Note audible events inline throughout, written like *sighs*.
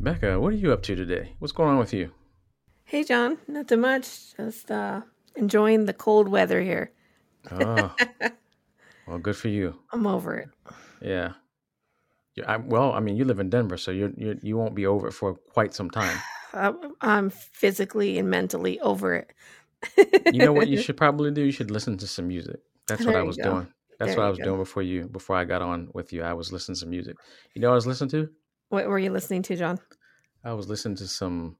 Bekah, what are you up to today? What's going on with you? Hey, John. Not too much. Just uh, enjoying the cold weather here. Oh, *laughs* well, good for you. I'm over it. Yeah. Yeah, I, well, I mean, you live in Denver, so you you you won't be over it for quite some time. *sighs* I'm I'm physically and mentally over it. You know what you *laughs* should probably do? You should listen to some music. That's what There I was go. doing. That's There what I was go. doing before you before I got on with you. I was listening to some music. You know what I was listening to? What were you listening to, John? I was listening to some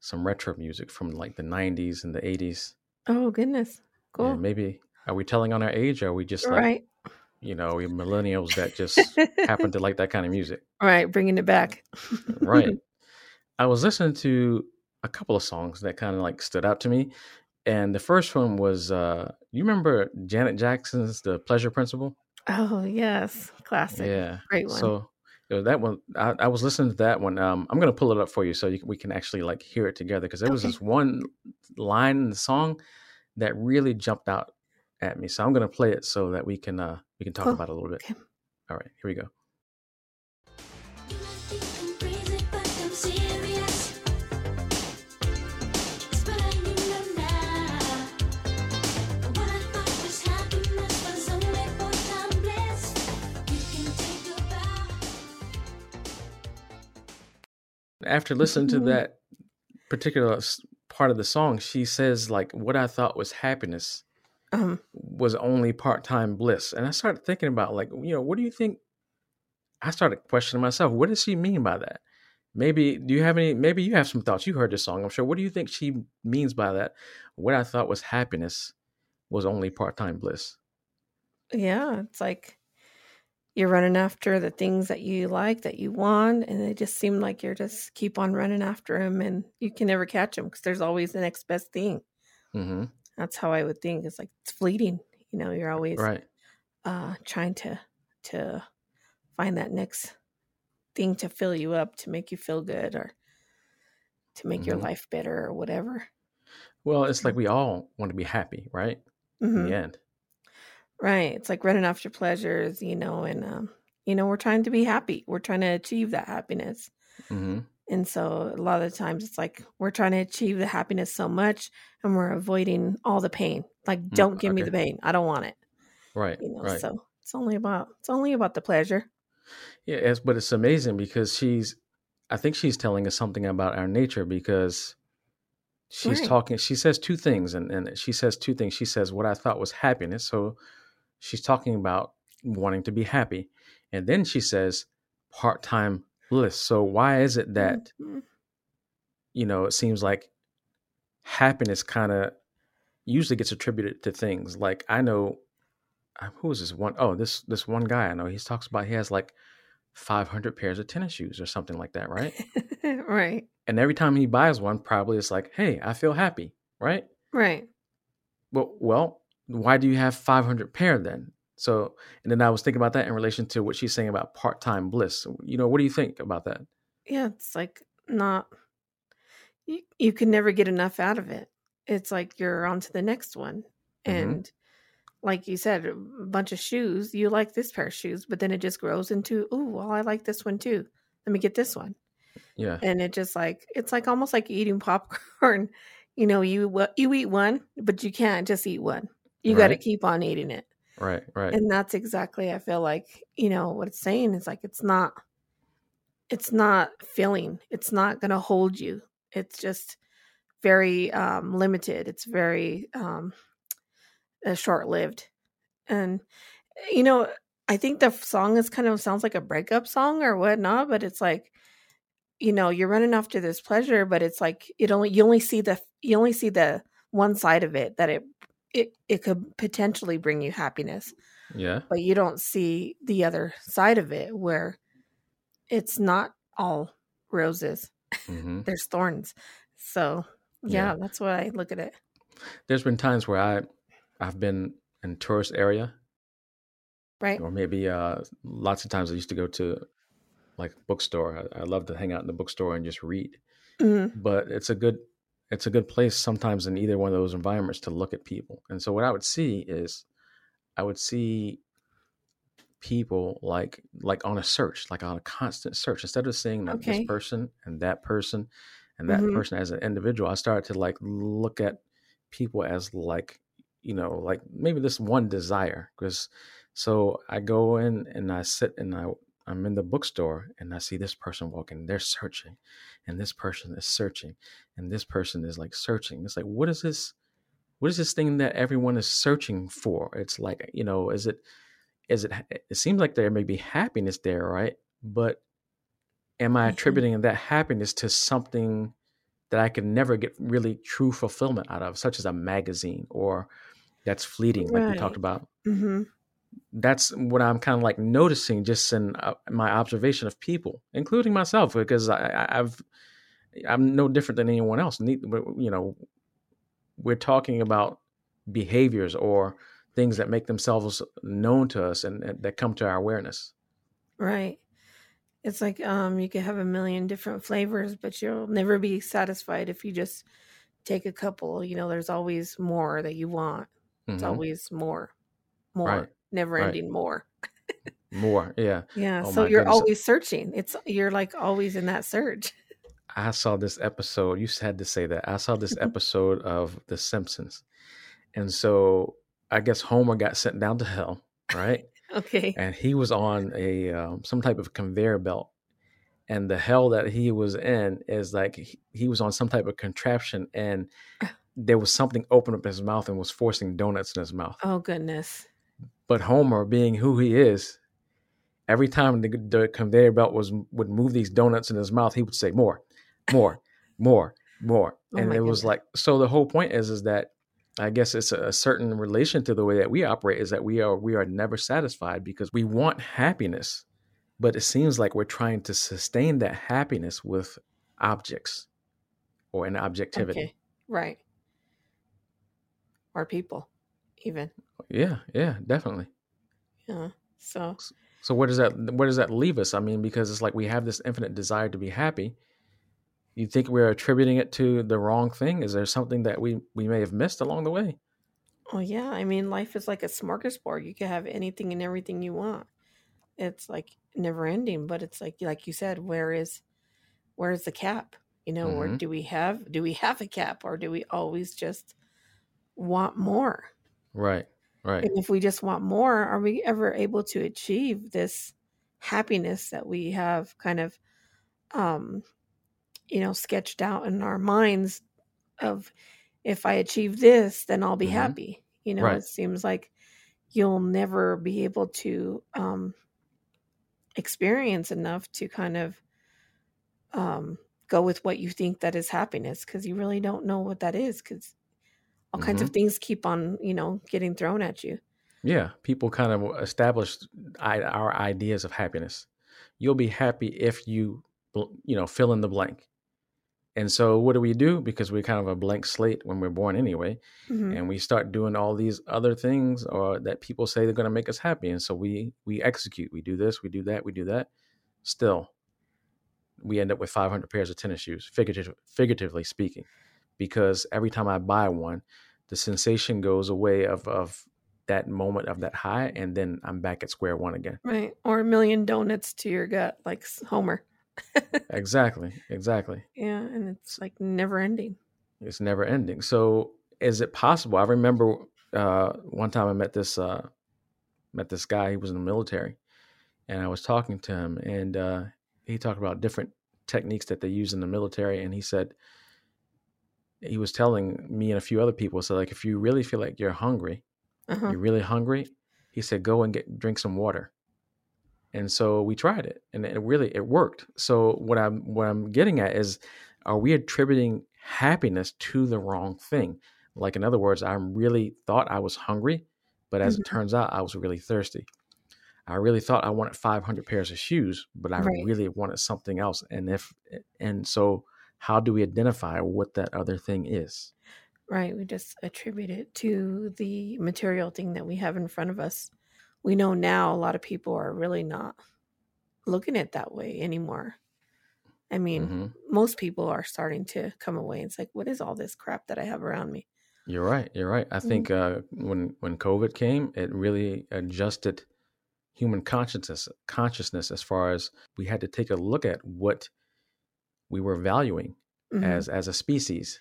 some retro music from like the 90s and the 80s. Oh, goodness. Cool. maybe are we telling on our age or are we just like, right. you know, we millennials that just *laughs* happen to like that kind of music? right. Bringing it back. right. *laughs* I was listening to a couple of songs that kind of like stood out to me. And the first one was uh you remember Janet Jackson's The Pleasure Principle? Oh, yes. Classic. Yeah. Great one. So that one I, I was listening to that one. Um I'm gonna pull it up for you so you, we can actually like hear it together because there was this one line in the song that really jumped out at me. So I'm gonna play it so that we can uh we can talk Cool. about it a little bit. Okay. All right, here we go. After listening to Mhm. that particular part of the song, she says like, "What I thought was happiness Um, was only part-time bliss." And I started thinking about like, you know, what do you think? I started questioning myself. What does she mean by that? Maybe do you have any? Maybe you have some thoughts. You heard this song, I'm sure. What do you think she means by that? What I thought was happiness was only part-time bliss. yeah. It's like you're running after the things that you like, that you want, and they just seem like you're just keep on running after them and you can never catch them because there's always the next best thing. hmm That's how I would think. It's like it's fleeting. You know, you're always Right. uh trying to to find that next thing to fill you up to make you feel good or to make your Mhm. life better or whatever Well, it's like we all want to be happy, right? In Mhm. the end. Right it's like running after pleasures you know and um you know we're trying to be happy we're trying to achieve that happiness hmm and so a lot of the times it's like we're trying to achieve the happiness so much and we're avoiding all the pain like don't give me the pain i don't want it Right. you know right. so it's only about it's only about the pleasure Yeah, it's, but it's amazing because she's, I think she's telling us something about our nature because she's Right. talking, she says two things, and, and she says two things. She says what I thought was happiness. So she's talking about wanting to be happy. And then she says part time bliss. So why is it that, Mhm. you know, it seems like happiness kind of usually gets attributed to things like I know uh, who is this one oh this this one guy I know he talks about he has like 500 pairs of tennis shoes or something like that right *laughs* right and every time he buys one probably it's like hey I feel happy right right well well why do you have 500 pair then? So and then I was thinking about that in relation to what she's saying about part-time bliss. You know what do you think about that? Yeah it's like not you, you can never get enough out of it. It's like you're on to the next one. Mhm. and like you said a bunch of shoes you like this pair of shoes but then it just grows into oh well i like this one too. Let me get this one. Yeah. And it just like it's like almost like eating popcorn. *laughs* You know you you eat one but you can't just eat one you got to keep on eating it. Right right. And that's exactly i feel like you know what it's saying is like it's not it's not filling. It's not going to hold you. It's just very um limited. It's very um uh, short-lived. And you know i think the song is kind of sounds like a breakup song or whatnot but it's like you know you're running after this pleasure but it's like it only you only see the you only see the one side of it that it it, it could potentially bring you happiness yeah but you don't see the other side of it where it's not all roses hmm *laughs* there's thorns so yeah, Yeah. that's what i look at it there's been times where I I've been in tourist area right or maybe uh lots of times I used to go to like bookstore. I, I love to hang out in the bookstore and just read. Mhm. But it's a good it's a good place sometimes in either one of those environments to look at people. And so what I would see is I would see people like like on a search, like on a constant search. Instead of seeing like Okay. this person and that person and that Mhm. person as an individual, I started to like look at people as like you know like maybe this one desire because so I go in and I sit and I I'm in the bookstore and I see this person walking. They're searching, and this person is searching, and this person is like searching. It's like, what is this? What is this thing that everyone is searching for? It's like, you know, is it, is it? It seems like there may be happiness there, right? But am I Mhm. attributing that happiness to something that I can never get really true fulfillment out of, such as a magazine or that's fleeting, like we talked Right. about? hmm that's what I'm kind of like noticing just in uh, my observation of people, including myself, because I, I've I'm no different than anyone else. You know, we're talking about behaviors or things that make themselves known to us and, and that come to our awareness. Right. It's like um you could have a million different flavors, but you'll never be satisfied if you just take a couple. You know, there's always more that you want. It's Mhm. always more, more, Right. Never Right. ending more. More, yeah. Yeah. Oh so you're goodness. always searching. It's you're like always in that search. *laughs* I saw this episode. You had to say that. I saw this *laughs* episode of The Simpsons, and so I guess Homer got sent down to hell, right? Okay. and he was on a um, some type of conveyor belt and the hell that he was in is like he, he was on some type of contraption and *laughs* there was something open up his mouth and was forcing donuts in his mouth Oh goodness. But homer being who he is every time the, the conveyor belt was would move these donuts in his mouth he would say more more *laughs* more more Oh and it was like so the whole point is is that I guess it's a, a certain relation to the way that we operate is that we are we are never satisfied because we want happiness, but it seems like we're trying to sustain that happiness with objects or an objectivity. Okay. Right. Or people, even. Yeah, yeah, definitely. Yeah. So So where does that where does that leave us? I mean, because it's like we have this infinite desire to be happy. You think we're attributing it to the wrong thing? Is there something that we we may have missed along the way? Oh yeah, I mean, life is like a smorgasbord. You can have anything and everything you want. It's like never ending, but it's like like you said, where is where is the cap? You know, or Mhm. do we have do we have a cap or do we always just want more? Right, right. And if we just want more, are we ever able to achieve this happiness that we have kind of um you know sketched out in our minds of if I achieve this, then I'll be Mhm. happy. You know, Right. it seems like you'll never be able to um experience enough to kind of um go with what you think that is happiness because you really don't know what that is because all kinds of things keep on you know getting thrown at you Yeah, people kind of establish our ideas of happiness. You'll be happy if you, you know, fill in the blank. And so, what do we do? Because we're kind of a blank slate when we're born anyway, Mhm. and we start doing all these other things, or that people say they're going to make us happy, and so we we execute. We do this, we do that, we do that. Still, we end up with 500 pairs of tennis shoes, figurative, figuratively speaking, because every time I buy one, the sensation goes away of of that moment of that high, and then I'm back at square one again. right or a million donuts to your gut like homer *laughs* Exactly, exactly. yeah and it's like never ending It's never ending. So, is it possible? I remember uh, one time I met this uh, met this guy. He was in the military, and I was talking to him, and uh, he talked about different techniques that they use in the military, and he said he was telling me and a few other people. So, like, if you really feel like you're hungry, uh-huh. you're really hungry, he said, go and get drink some water. And so we tried it, and it really it worked. So what I'm what I'm getting at is, are we attributing happiness to the wrong thing? Like in other words, I really thought I was hungry, but as it Mhm. turns out, I was really thirsty. I really thought I wanted 500 pairs of shoes, but I Right. really wanted something else. And if and so, how do we identify what that other thing is? Right. We just attribute it to the material thing that we have in front of us. We know now a lot of people are really not looking at it that way anymore. I mean, hmm most people are starting to come away. It's like, what is all this crap that I have around me? You're right. You're right. I think uh, when when COVID came, it really adjusted human consciousness consciousness as far as we had to take a look at what we were valuing Mhm. as as a species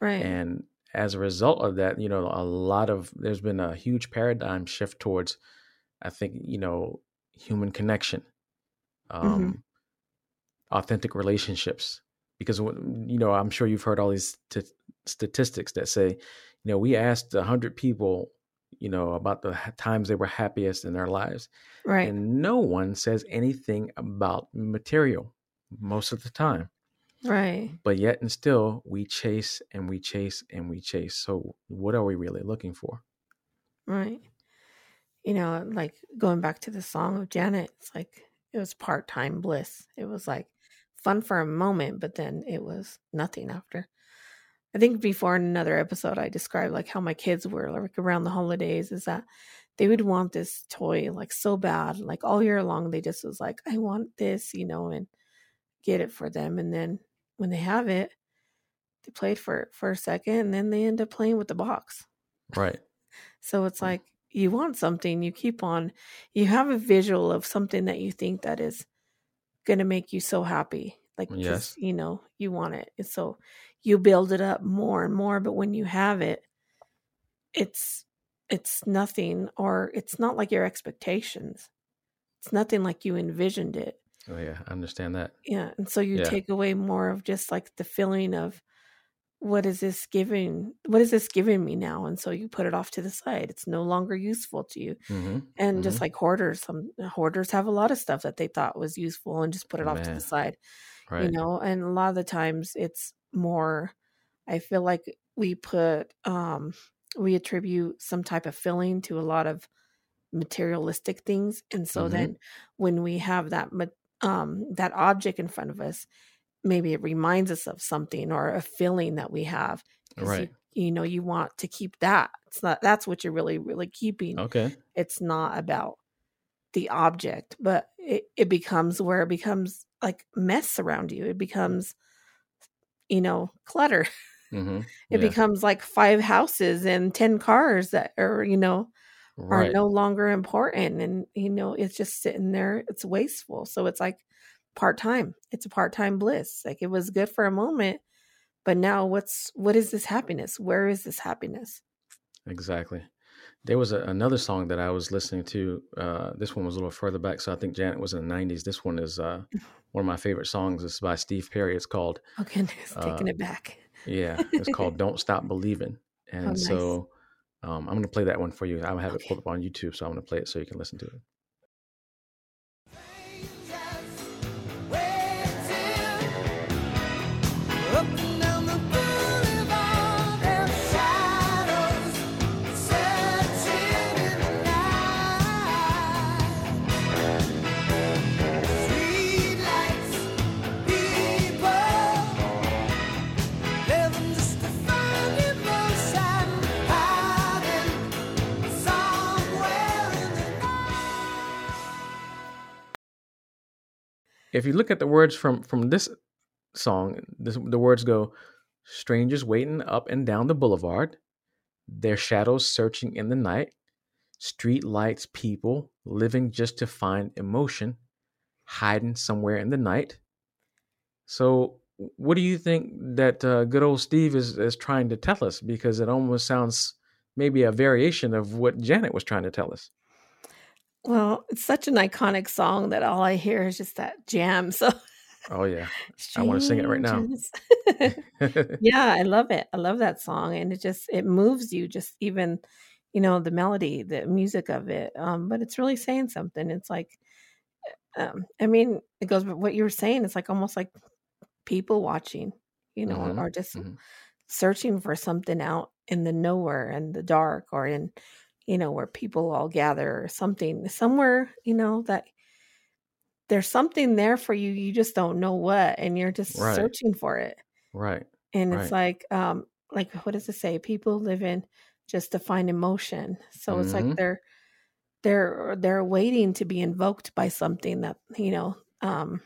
right. and as a result of that you know a lot of there's been a huge paradigm shift towards i think you know human connection um authentic relationships because you know i'm sure you've heard all these t- statistics that say you know we asked 100 people you know about the times they were happiest in their lives right. and no one says anything about material most of the time right. but yet and still we chase and we chase and we chase so what are we really looking for Right. You know, like going back to the song of Janet, it's like it was part time bliss. It was like fun for a moment, but then it was nothing after. I think before in another episode, I described like how my kids were like around the holidays is that they would want this toy like so bad, like all year long. They just was like, I want this, you know, and get it for them. And then when they have it, they played for it for a second and then they end up playing with the box. right *laughs* So it's mm. like you want something, you keep on, you have a visual of something that you think that is going to make you so happy. Like Yes. you know, you want it. And so you build it up more and more. But when you have it, it's, it's nothing or it's not like your expectations. It's nothing like you envisioned it. Oh yeah i understand that Yeah. And so you Yeah. take away more of just like the feeling of what is this giving? What is this giving me now? And so you put it off to the side. It's no longer useful to you. hmm And just like hoarders, some hoarders have a lot of stuff that they thought was useful and just put it off to the side, right you know. And a lot of the times it's more, I feel like we put, um, we attribute some type of feeling to a lot of materialistic things. And so Mhm. then when we have that, um, that object in front of us, maybe it reminds us of something or a feeling that we have. right You, you know, you want to keep that. It's not, that's what you're really, really keeping. Okay. It's not about the object but it, it becomes where it becomes like mess around you. It becomes you know clutter. Hmm *laughs* it becomes like five houses and 10 cars that are you know are no longer important and you know it's just sitting there it's wasteful so it's like part-time it's a part-time bliss like it was good for a moment but now what's what is this happiness where is this happiness Exactly. There was a, another song that I was listening to. Uh, this one was a little further back, so I think Janet was in the '90s. This one is uh, *laughs* one of my favorite songs. It's by Steve Perry. It's called oh goodness taking Uh, it back yeah, it's called *laughs* "Don't Stop Believing." And Oh, nice. so um, I'm going to play that one for you. I have it pulled up on YouTube, so I'm going to play it so you can listen to it. If you look at the words from from this song, this, the words go, "Strangers waiting up and down the boulevard, their shadows searching in the night, street lights, people living just to find emotion, hiding somewhere in the night." So, what do you think that uh, good old Steve is is trying to tell us? Because it almost sounds maybe a variation of what Janet was trying to tell us. Well, it's such an iconic song that all I hear is just that jam. *laughs* So Oh yeah, I wanna sing it right now. *laughs* *laughs* Yeah, I love it. I love that song, and it just it moves you. Just even, you know, the melody, the music of it. Um, but it's really saying something. It's like, um, I mean, it goes. But what you were saying, it's like almost like people watching, you know, Mhm, or just mhm. searching for something out in the nowhere and the dark, or in, you know, where people all gather or something somewhere, you know, that there's something there for you. You just don't know what, and you're just Right. searching for it. right. And it's like, um, like what does it say? People live in just to find emotion. So it's Mhm. like they're they're they're waiting to be invoked by something that you know um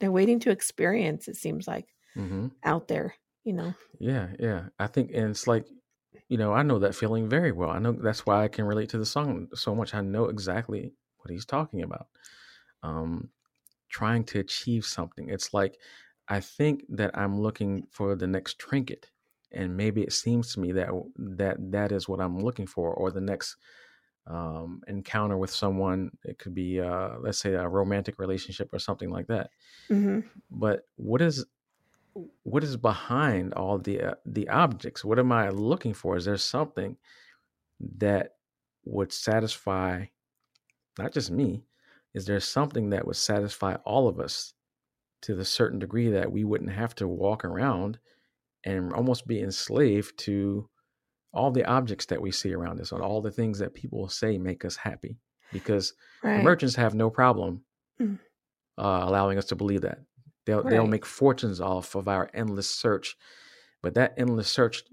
they're waiting to experience it seems like hmm out there you know Yeah, yeah. I think, and it's like, you know, I know that feeling very well. I know that's why I can relate to the song so much. I know exactly what he's talking about. Um, trying to achieve something. It's like I think that I'm looking for the next trinket, and maybe it seems to me that that that is what I'm looking for, or the next um, encounter with someone. It could be, uh, let's say, a romantic relationship or something like that. hmm But what is what is behind all the uh, the objects? What am I looking for? Is there something that would satisfy not just me? Is there something that would satisfy all of us to the certain degree that we wouldn't have to walk around and almost be enslaved to all the objects that we see around us, and all the things that people say make us happy? Because Right. merchants have no problem Mm. uh, allowing us to believe that. They'll they'll make fortunes off of our endless search, but that endless search,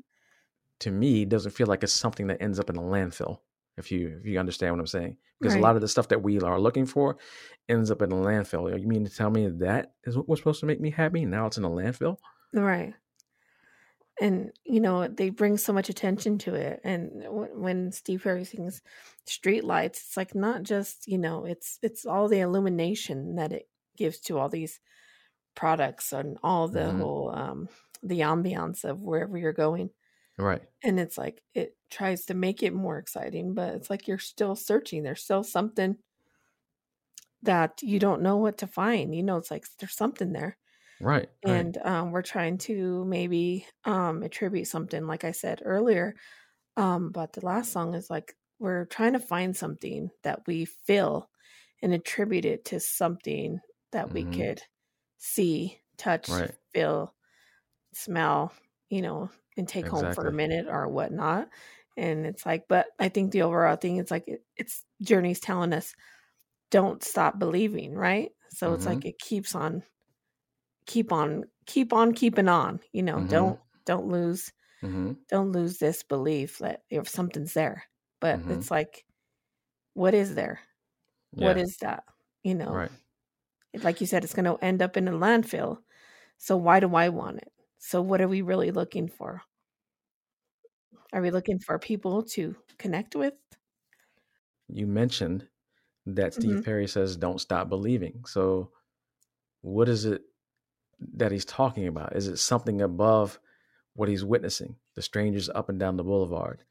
to me, doesn't feel like it's something that ends up in a landfill. If you if you understand what I'm saying, because a lot of the stuff that we are looking for ends up in a landfill. You mean to tell me that is what was supposed to make me happy? Now it's in a landfill. Right. And you know they bring so much attention to it. And w- when Steve Perry sings "Street Lights," it's like not just you know it's it's all the illumination that it gives to all these products and all the Mhm. whole um the ambiance of wherever you're going. Right. And it's like it tries to make it more exciting, but it's like you're still searching. There's still something that you don't know what to find. You know, it's like there's something there Right. Right. and um, we're trying to maybe um, attribute something like i said earlier um, but the last song is like we're trying to find something that we feel and attribute it to something that we Mhm. could see touch Right. feel smell you know and take home for a minute or whatnot and it's like but i think the overall thing is like it, it's journey's telling us don't stop believing right so it's Mhm. like it keeps on keep on keep on keeping on you know Mhm. don't don't lose hmm don't lose this belief that if something's there but Mhm. it's like what is there what Yeah. is that you know Right. Like you said it's going to end up in a landfill so why do i want it so what are we really looking for are we looking for people to connect with You mentioned that Steve Mhm. Perry says, "Don't stop believing." So, what is it that he's talking about? Is it something above what he's witnessing? The strangers up and down the boulevard,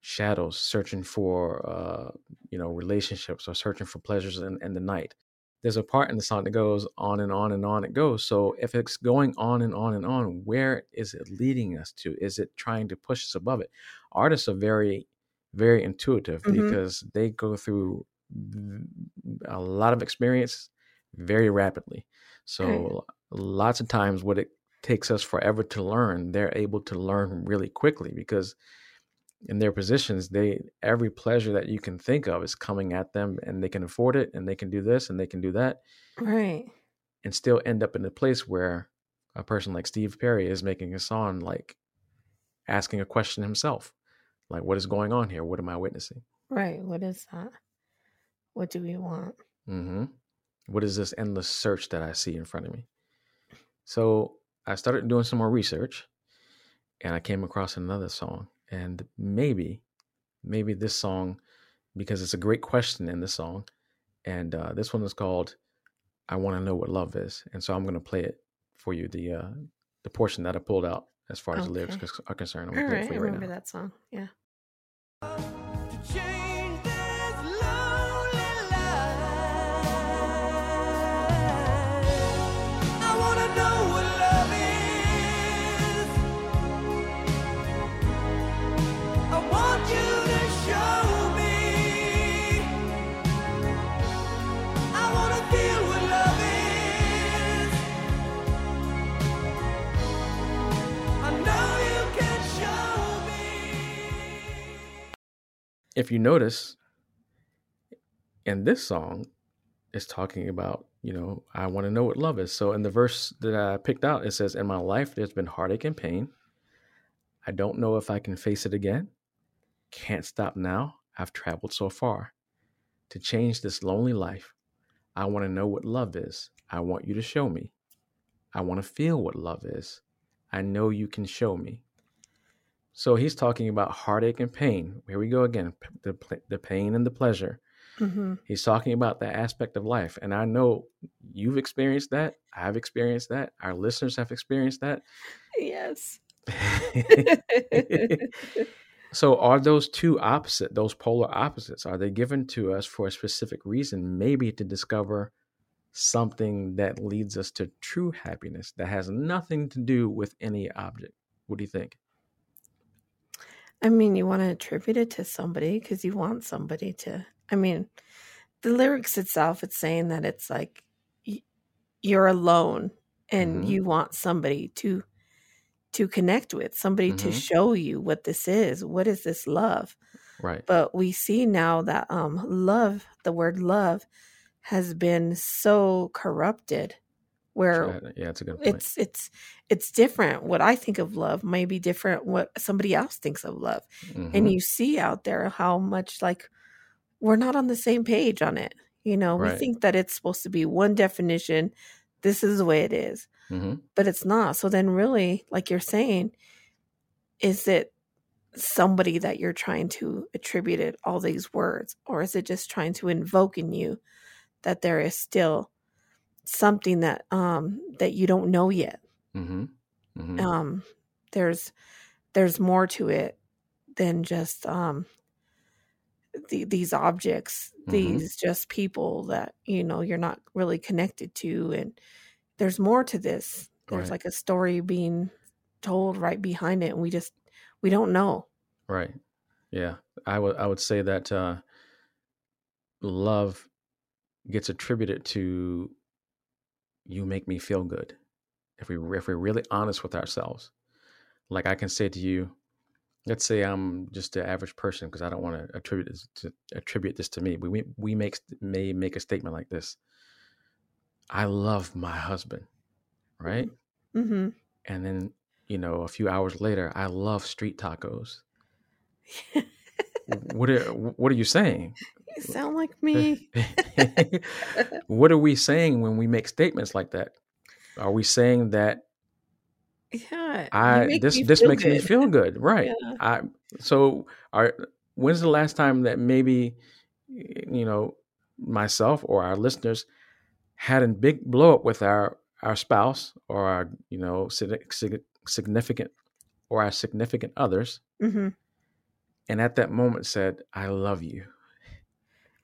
shadows searching for, uh, you know, relationships or searching for pleasures in, in the night. There's a part in the song that goes on and on and on it goes. So if it's going on and on and on, where is it leading us to? Is it trying to push us above it? Artists are very, very intuitive Mhm. because they go through a lot of experience very rapidly. So lots of times what it takes us forever to learn, they're able to learn really quickly because in their positions, they every pleasure that you can think of is coming at them and they can afford it and they can do this and they can do that right and still end up in a place where a person like Steve Perry is making a song like asking a question himself. Like what is going on here? What am I witnessing? right what is that what do we want Mm-hmm. What is this endless search that I see in front of me? So I started doing some more research and I came across another song. And maybe, maybe this song, because it's a great question in the song. And uh, this one is called I Want to Know What Love Is. And so I'm going to play it for you, the uh, the portion that I pulled out as far as the lyrics are concerned. I'm going to play right it for you right remember now. that song yeah if you notice in this song it's talking about you know i want to know what love is. So in the verse that i picked out it says in my life there's been heartache and pain. I don't know if i can face it again. Can't stop now. I've traveled so far. To change this lonely life i want to know what love is. I want you to show me. I want to feel what love is. I know you can show me so he's talking about heartache and pain. Here we go again the, the pain and the pleasure. hmm He's talking about that aspect of life. And I know you've experienced that. I've experienced that. Our listeners have experienced that. Yes. *laughs* so are those two opposite, those polar opposites, are they given to us for a specific reason, maybe to discover something that leads us to true happiness that has nothing to do with any object? What do you think? I mean, you want to attribute it to somebody because you want somebody to. I mean, the lyrics itself, it's saying that it's like y- you're alone and Mhm. you want somebody to to connect with, somebody to Mhm. show you what this is. What is this love? Right. But we see now that um love, the word love, has been so corrupted where Sure, Yeah, it's a good point. it's it's it's different what i think of love may be different what somebody else thinks of love and Mhm. you see out there how much like we're not on the same page on it you know we think that it's supposed to be one definition this is the way it is Mhm. but it's not so then really like you're saying is it somebody that you're trying to attribute it all these words or is it just trying to invoke in you that there is still something that um that you don't know yet Mhm. Mhm. um there's there's more to it than just um the, these objects Mhm. these just people that you know you're not really connected to and there's more to this there's Right. like a story being told right behind it and we just we don't know Right. Yeah. I would I would say that uh love gets attributed to you make me feel good. If we if we're really honest with ourselves. Like I can say to you, let's say I'm just an average person because I don't want to attribute this to attribute this to me. We we make may make a statement like this. I love my husband, right? mm-hmm. And then, you know, a few hours later, I love street tacos. *laughs* what are what are you saying? You *laughs* sound like me. *laughs* What are we saying when we make statements like that? Are we saying that yeah I this this makes me feel good, *laughs* right? yeah. I so are when's the last time that maybe you know myself or our listeners had a big blow up with our our spouse or our you know sig- sig- significant or our significant others hmm and at that moment said i love you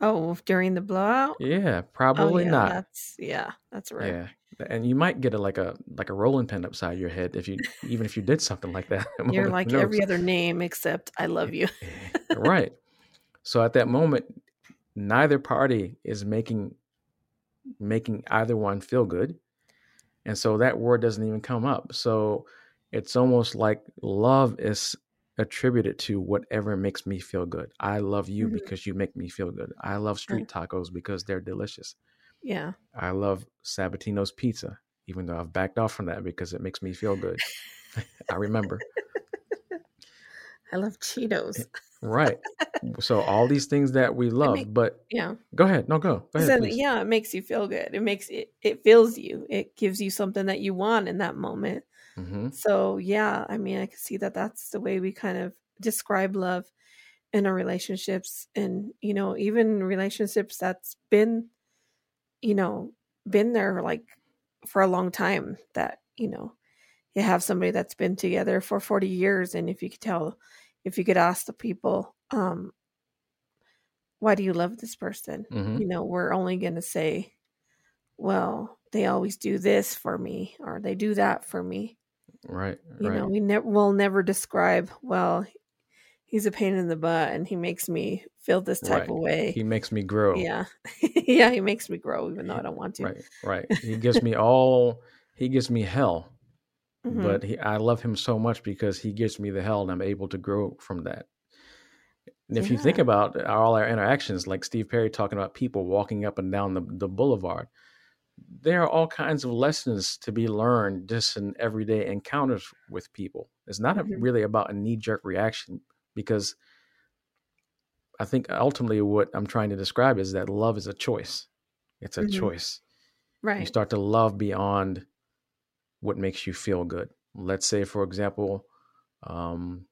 oh during the blowout? Yeah oh probably yeah not. that's yeah that's right yeah and you might get a like a like a rolling pin upside your head if you even if you did something like that *laughs* You're like knows? every other name except I love you. *laughs* Eh, right. So at that moment neither party is making making either one feel good and so that word doesn't even come up. So it's almost like love is attributed to whatever makes me feel good i love you Mhm. because you make me feel good i love street tacos because they're delicious Yeah. i love sabatino's pizza even though i've backed off from that because it makes me feel good *laughs* i remember *laughs* I love Cheetos. right so all these things that we love make- but Yeah. go ahead no go go ahead So, yeah, it makes you feel good. It makes it it fills you. It gives you something that you want in that moment. Hmm So, yeah, I mean, I can see that that's the way we kind of describe love in our relationships and, you know, even relationships that's been you know, been there like for a long time that, you know, you have somebody that's been together for 40 years and if you could tell if you could ask the people um why do you love this person? Hmm you know we're only going to say well they always do this for me or they do that for me Right. you right. know we never will never describe well he's a pain in the butt and he makes me feel this type Right. of way he makes me grow. yeah *laughs* yeah he makes me grow even though i don't want to Right. Right. *laughs* He gives me all. He gives me hell, Mhm. but he, I love him so much because he gives me the hell, and I'm able to grow from that. And if you think about all our interactions, like Steve Perry talking about people walking up and down the, the boulevard, there are all kinds of lessons to be learned just in everyday encounters with people. It's not a, Mhm. really about a knee jerk reaction because I think ultimately what I'm trying to describe is that love is a choice. It's a Mhm. choice. Right. You start to love beyond what makes you feel good. Let's say, for example, um,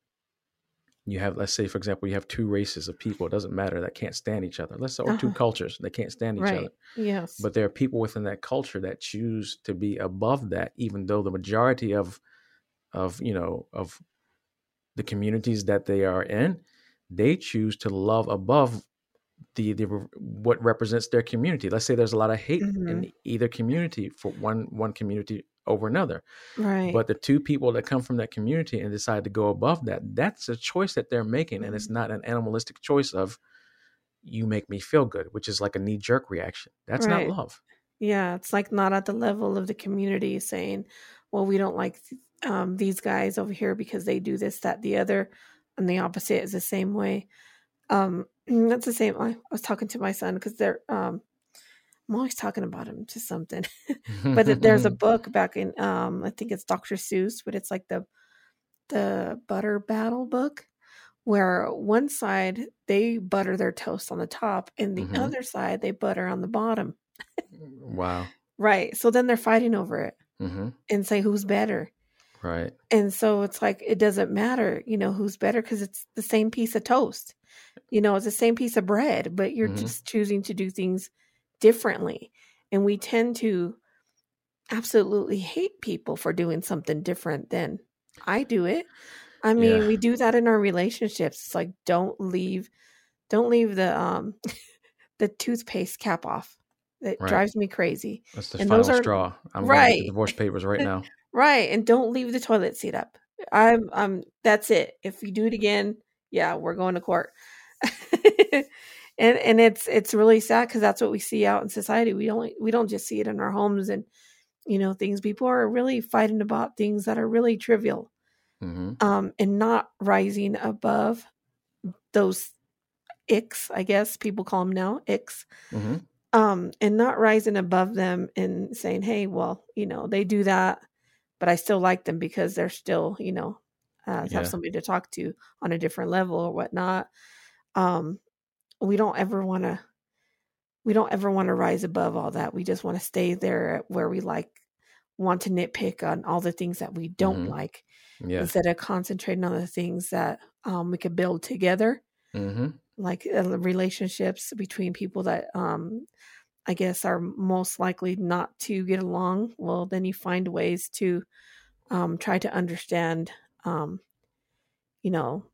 you have let's say for example you have two races of people it doesn't matter that can't stand each other let's say or two Uh-huh. cultures that can't stand each right. other Yes. but there are people within that culture that choose to be above that even though the majority of of you know of the communities that they are in they choose to love above the, the what represents their community let's say there's a lot of hate Mhm. in either community for one one community over another right. but the two people that come from that community and decide to go above that that's a choice that they're making and it's Mm-hmm. not an animalistic choice of you make me feel good which is like a knee jerk reaction that's Right. not love Yeah, it's like not at the level of the community saying, "Well, we don't like um, these guys over here because they do this, that, the other," and the opposite is the same way. Um, *clears throat* that's the same. I, I was talking to my son because they're. Um, I'm always talking about him to something, *laughs* but there's a *laughs* book back in. Um, I think it's Dr. Seuss, but it's like the the butter battle book, where one side they butter their toast on the top, and the Mhm. other side they butter on the bottom. wow *laughs* Right. So then they're fighting over it hmm and say who's better. right And so it's like it doesn't matter, you know, who's better because it's the same piece of toast. You know, it's the same piece of bread, but you're Mhm. just choosing to do things differently. And we tend to absolutely hate people for doing something different than I do it. I mean, Yeah. we do that in our relationships. It's like don't leave don't leave the um *laughs* the toothpaste cap off. It Right. drives me crazy. that's the And final those are- straw i'm right. divorce papers right now *laughs* Right, and don't leave the toilet seat up. I'm um that's it. If you do it again, yeah, we're going to court. *laughs* and and it's it's really sad cuz that's what we see out in society. We don't we don't just see it in our homes and you know things people are really fighting about things that are really trivial hmm um and not rising above those icks, I guess people call them now, icks hmm um and not rising above them and saying hey well you know they do that but i still like them because they're still you know uh, Yeah. have somebody to talk to on a different level or whatnot um we don't ever want to we don't ever want to rise above all that. We just want to stay there at where we like want to nitpick on all the things that we don't Mhm. like yeah. instead of concentrating on the things that um, we could build together. Hmm like uh, relationships between people that um i guess are most likely not to get along. Well then you find ways to um try to understand um you know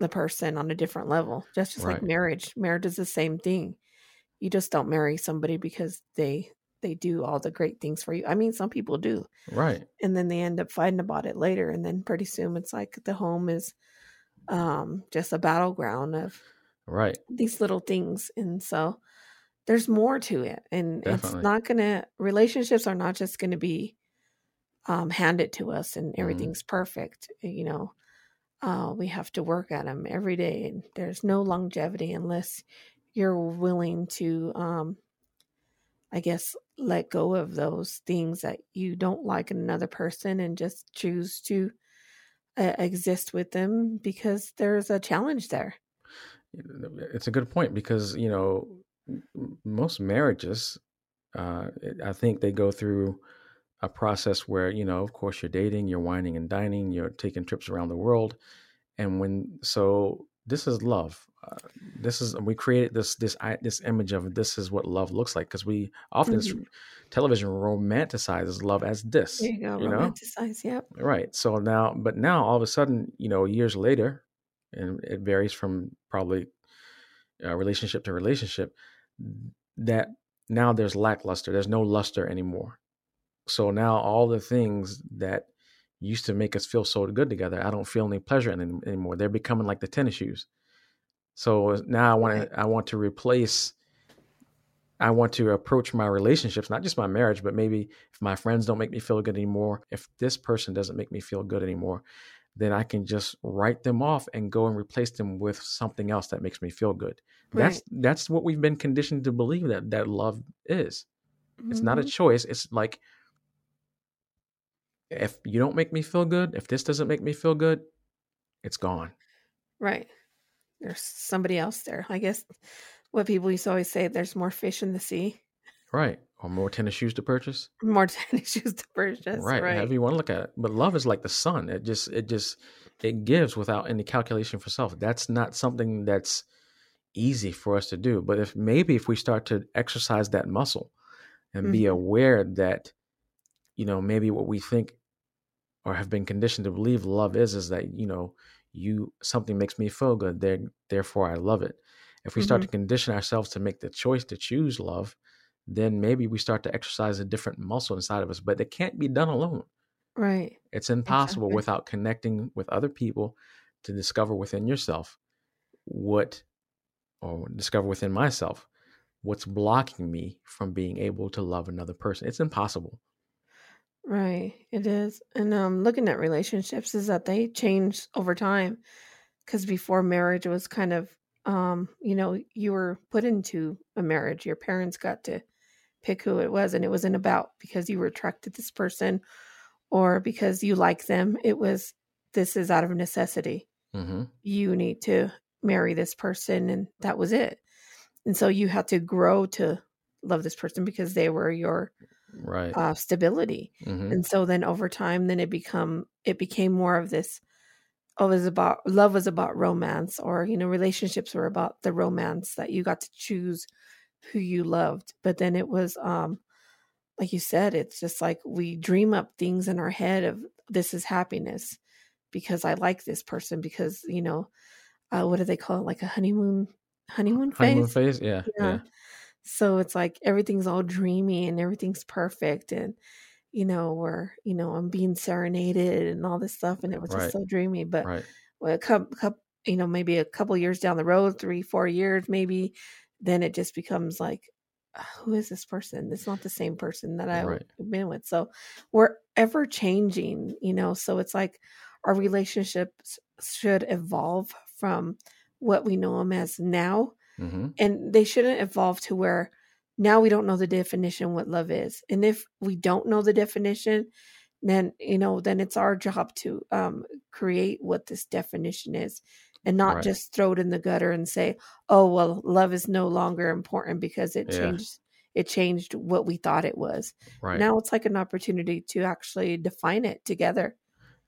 the person on a different level. Just just like marriage. Marriage is the same thing. You just don't marry somebody because they they do all the great things for you. I mean some people do. Right. And then they end up fighting about it later and then pretty soon it's like the home is um just a battleground of right. these little things and so there's more to it and Definitely. it's not gonna relationships are not just gonna be um handed to us and Mhm. everything's perfect you know uh we have to work at them every day there's no longevity unless you're willing to um i guess let go of those things that you don't like in another person and just choose to uh, exist with them because there's a challenge there. It's a good point because you know most marriages uh i think they go through a process where you know of course you're dating you're wining and dining you're taking trips around the world and when so this is love uh, this is we created this this this image of this is what love looks like because we often Mhm. television romanticizes love as this there you go you know romanticize yep Right. So now, but now all of a sudden, you know, years later, and it varies from probably uh, relationship to relationship, that now there's lackluster. There's no luster anymore. So now all the things that used to make us feel so good together, I don't feel any pleasure in them anymore. They're becoming like the tennis shoes. So now I want Right. to, I want to replace. I want to approach my relationships, not just my marriage, but maybe if my friends don't make me feel good anymore, if this person doesn't make me feel good anymore, then I can just write them off and go and replace them with something else that makes me feel good. That's that's what we've been conditioned to believe that that love is. It's not a Mhm. choice. It's like if you don't make me feel good, if this doesn't make me feel good, it's gone. right there's somebody else there i guess what people used to always say there's more fish in the sea Right. or more tennis shoes to purchase. *laughs* more tennis shoes to purchase. right, Right. however you want to look at it. But love is like the sun. It just it just it gives without any calculation for self. That's not something that's easy for us to do. But if maybe if we start to exercise that muscle and be Mhm. aware that, you know, maybe what we think or have been conditioned to believe love is is that, you know, you something makes me feel good, there therefore I love it. If we start Mhm. to condition ourselves to make the choice to choose love, then maybe we start to exercise a different muscle inside of us. But it can't be done alone. Right. It's impossible Exactly. without connecting with other people to discover within yourself what, or discover within myself, what's blocking me from being able to love another person. It's impossible. Right. It is. And um looking at relationships is that they change over time cuz before marriage was kind of um you know you were put into a marriage your parents got to pick who it was and it wasn't about because you were attracted to this person or because you like them it was this is out of necessity hmm you need to marry this person and that was it and so you had to grow to love this person because they were your Right. uh, stability hmm and so then over time then it become it became more of this oh it was about love was about romance or you know relationships were about the romance that you got to choose who you loved but then it was um like you said it's just like we dream up things in our head of this is happiness because i like this person because you know uh, what do they call it like a honeymoon honeymoon Honeymoon phase phase. Yeah. yeah. Yeah. So it's like everything's all dreamy and everything's perfect and you know, we're, you know, I'm being serenaded and all this stuff and it was Right. just so dreamy. But Right. well, a couple, couple you know, maybe a couple years down the road, three, four years maybe, then it just becomes like, "Uh, who is this person? It's not the same person that I've Right. been with. So we're ever changing, you know. So it's like our relationships should evolve from what we know them as now hmm and they shouldn't evolve to where now we don't know the definition what love is and if we don't know the definition then you know then it's our job to um create what this definition is and not Right. just throw it in the gutter and say oh well love is no longer important because it Yeah. changed it changed what we thought it was Right. now it's like an opportunity to actually define it together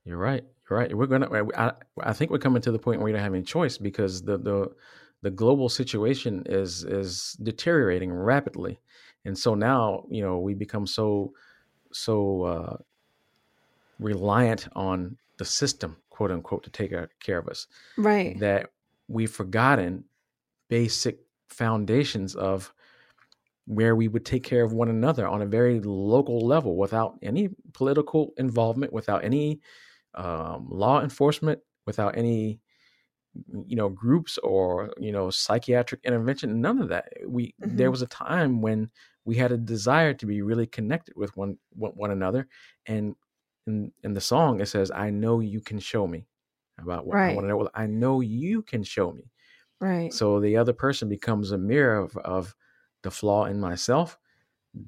You're right. You're right. We're gonna. I, I think we're coming to the point where we don't have any choice because the the the global situation is is deteriorating rapidly, and so now you know we become so so uh, reliant on the system, quote unquote, to take care of us right. that we've forgotten basic foundations of where we would take care of one another on a very local level without any political involvement, without any um, law enforcement, without any you know groups or you know psychiatric intervention none of that we there Mhm. was a time when we had a desire to be really connected with one one, one another and in in the song it says i know you can show me about what i want to know i know you can show me right so the other person becomes a mirror of, of the flaw in myself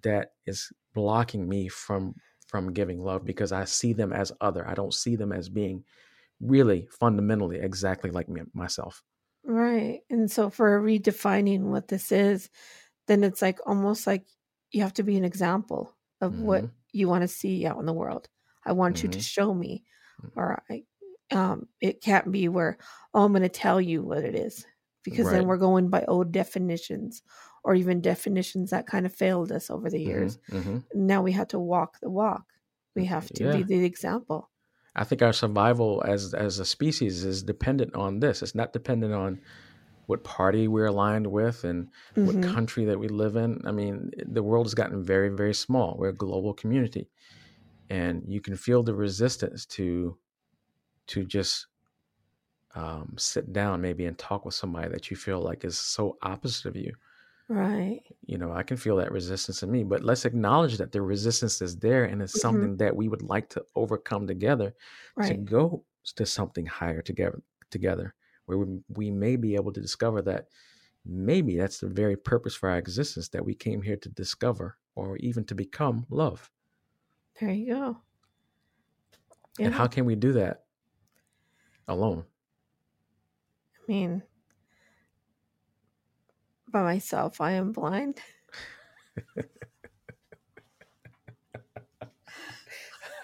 that is blocking me from from giving love because I see them as other. I don't see them as being really fundamentally exactly like me myself. Right. And so for redefining what this is, then it's like almost like you have to be an example of what Mhm. you want to see out in the world. I want you to Mhm. show me Mm. or I um it can't be where oh I'm going to tell you what it is because then we're going by old definitions or even definitions that kind of failed us over the years. Mhm, mhm. Now we have to walk the walk. We have to be the example. I think our survival as as a species is dependent on this. It's not dependent on what party we're aligned with and what Mhm. country that we live in. I mean, the world has gotten very, very small. We're a global community, and you can feel the resistance to to just um, sit down maybe and talk with somebody that you feel like is so opposite of you. Right. You know, I can feel that resistance in me, but let's acknowledge that the resistance is there and it's Mhm. something that we would like to overcome together to go to something higher together together where we, we may be able to discover that maybe that's the very purpose for our existence that we came here to discover or even to become love There you go. and how can we do that alone I mean, by myself. I am blind.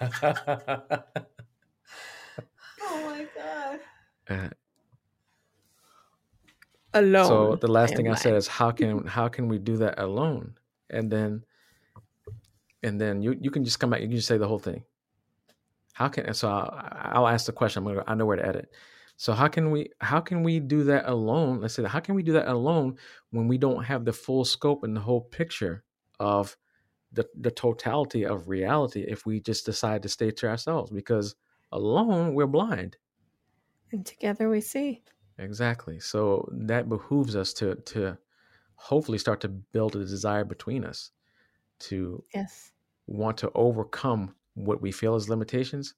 *laughs* oh my god. Uh, alone. So the last I thing I blind. said is how can *laughs* how can we do that alone? And then and then you you can just come back. You can just say the whole thing. How can so? I'll, I'll ask the question. I'm gonna. I know where to edit. So how can we how can we do that alone? Let's say how can we do that alone when we don't have the full scope and the whole picture of the the totality of reality if we just decide to stay to ourselves because alone we're blind. and together we see. Exactly. So that behooves us to to hopefully start to build a desire between us to Yes. want to overcome what we feel as limitations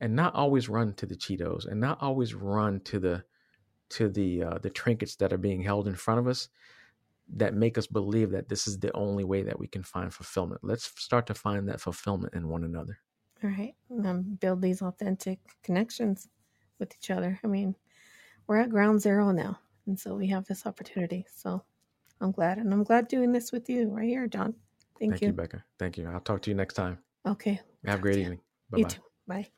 and not always run to the Cheetos and not always run to the to the uh, the trinkets that are being held in front of us that make us believe that this is the only way that we can find fulfillment. Let's start to find that fulfillment in one another. All right. Um, build these authentic connections with each other. I mean, we're at ground zero now. And so we have this opportunity. So I'm glad. And I'm glad doing this with you right here, John. Thank, Thank you. you, Bekah. Thank you. I'll talk to you next time. Okay. Have a great evening. Bye. Bye.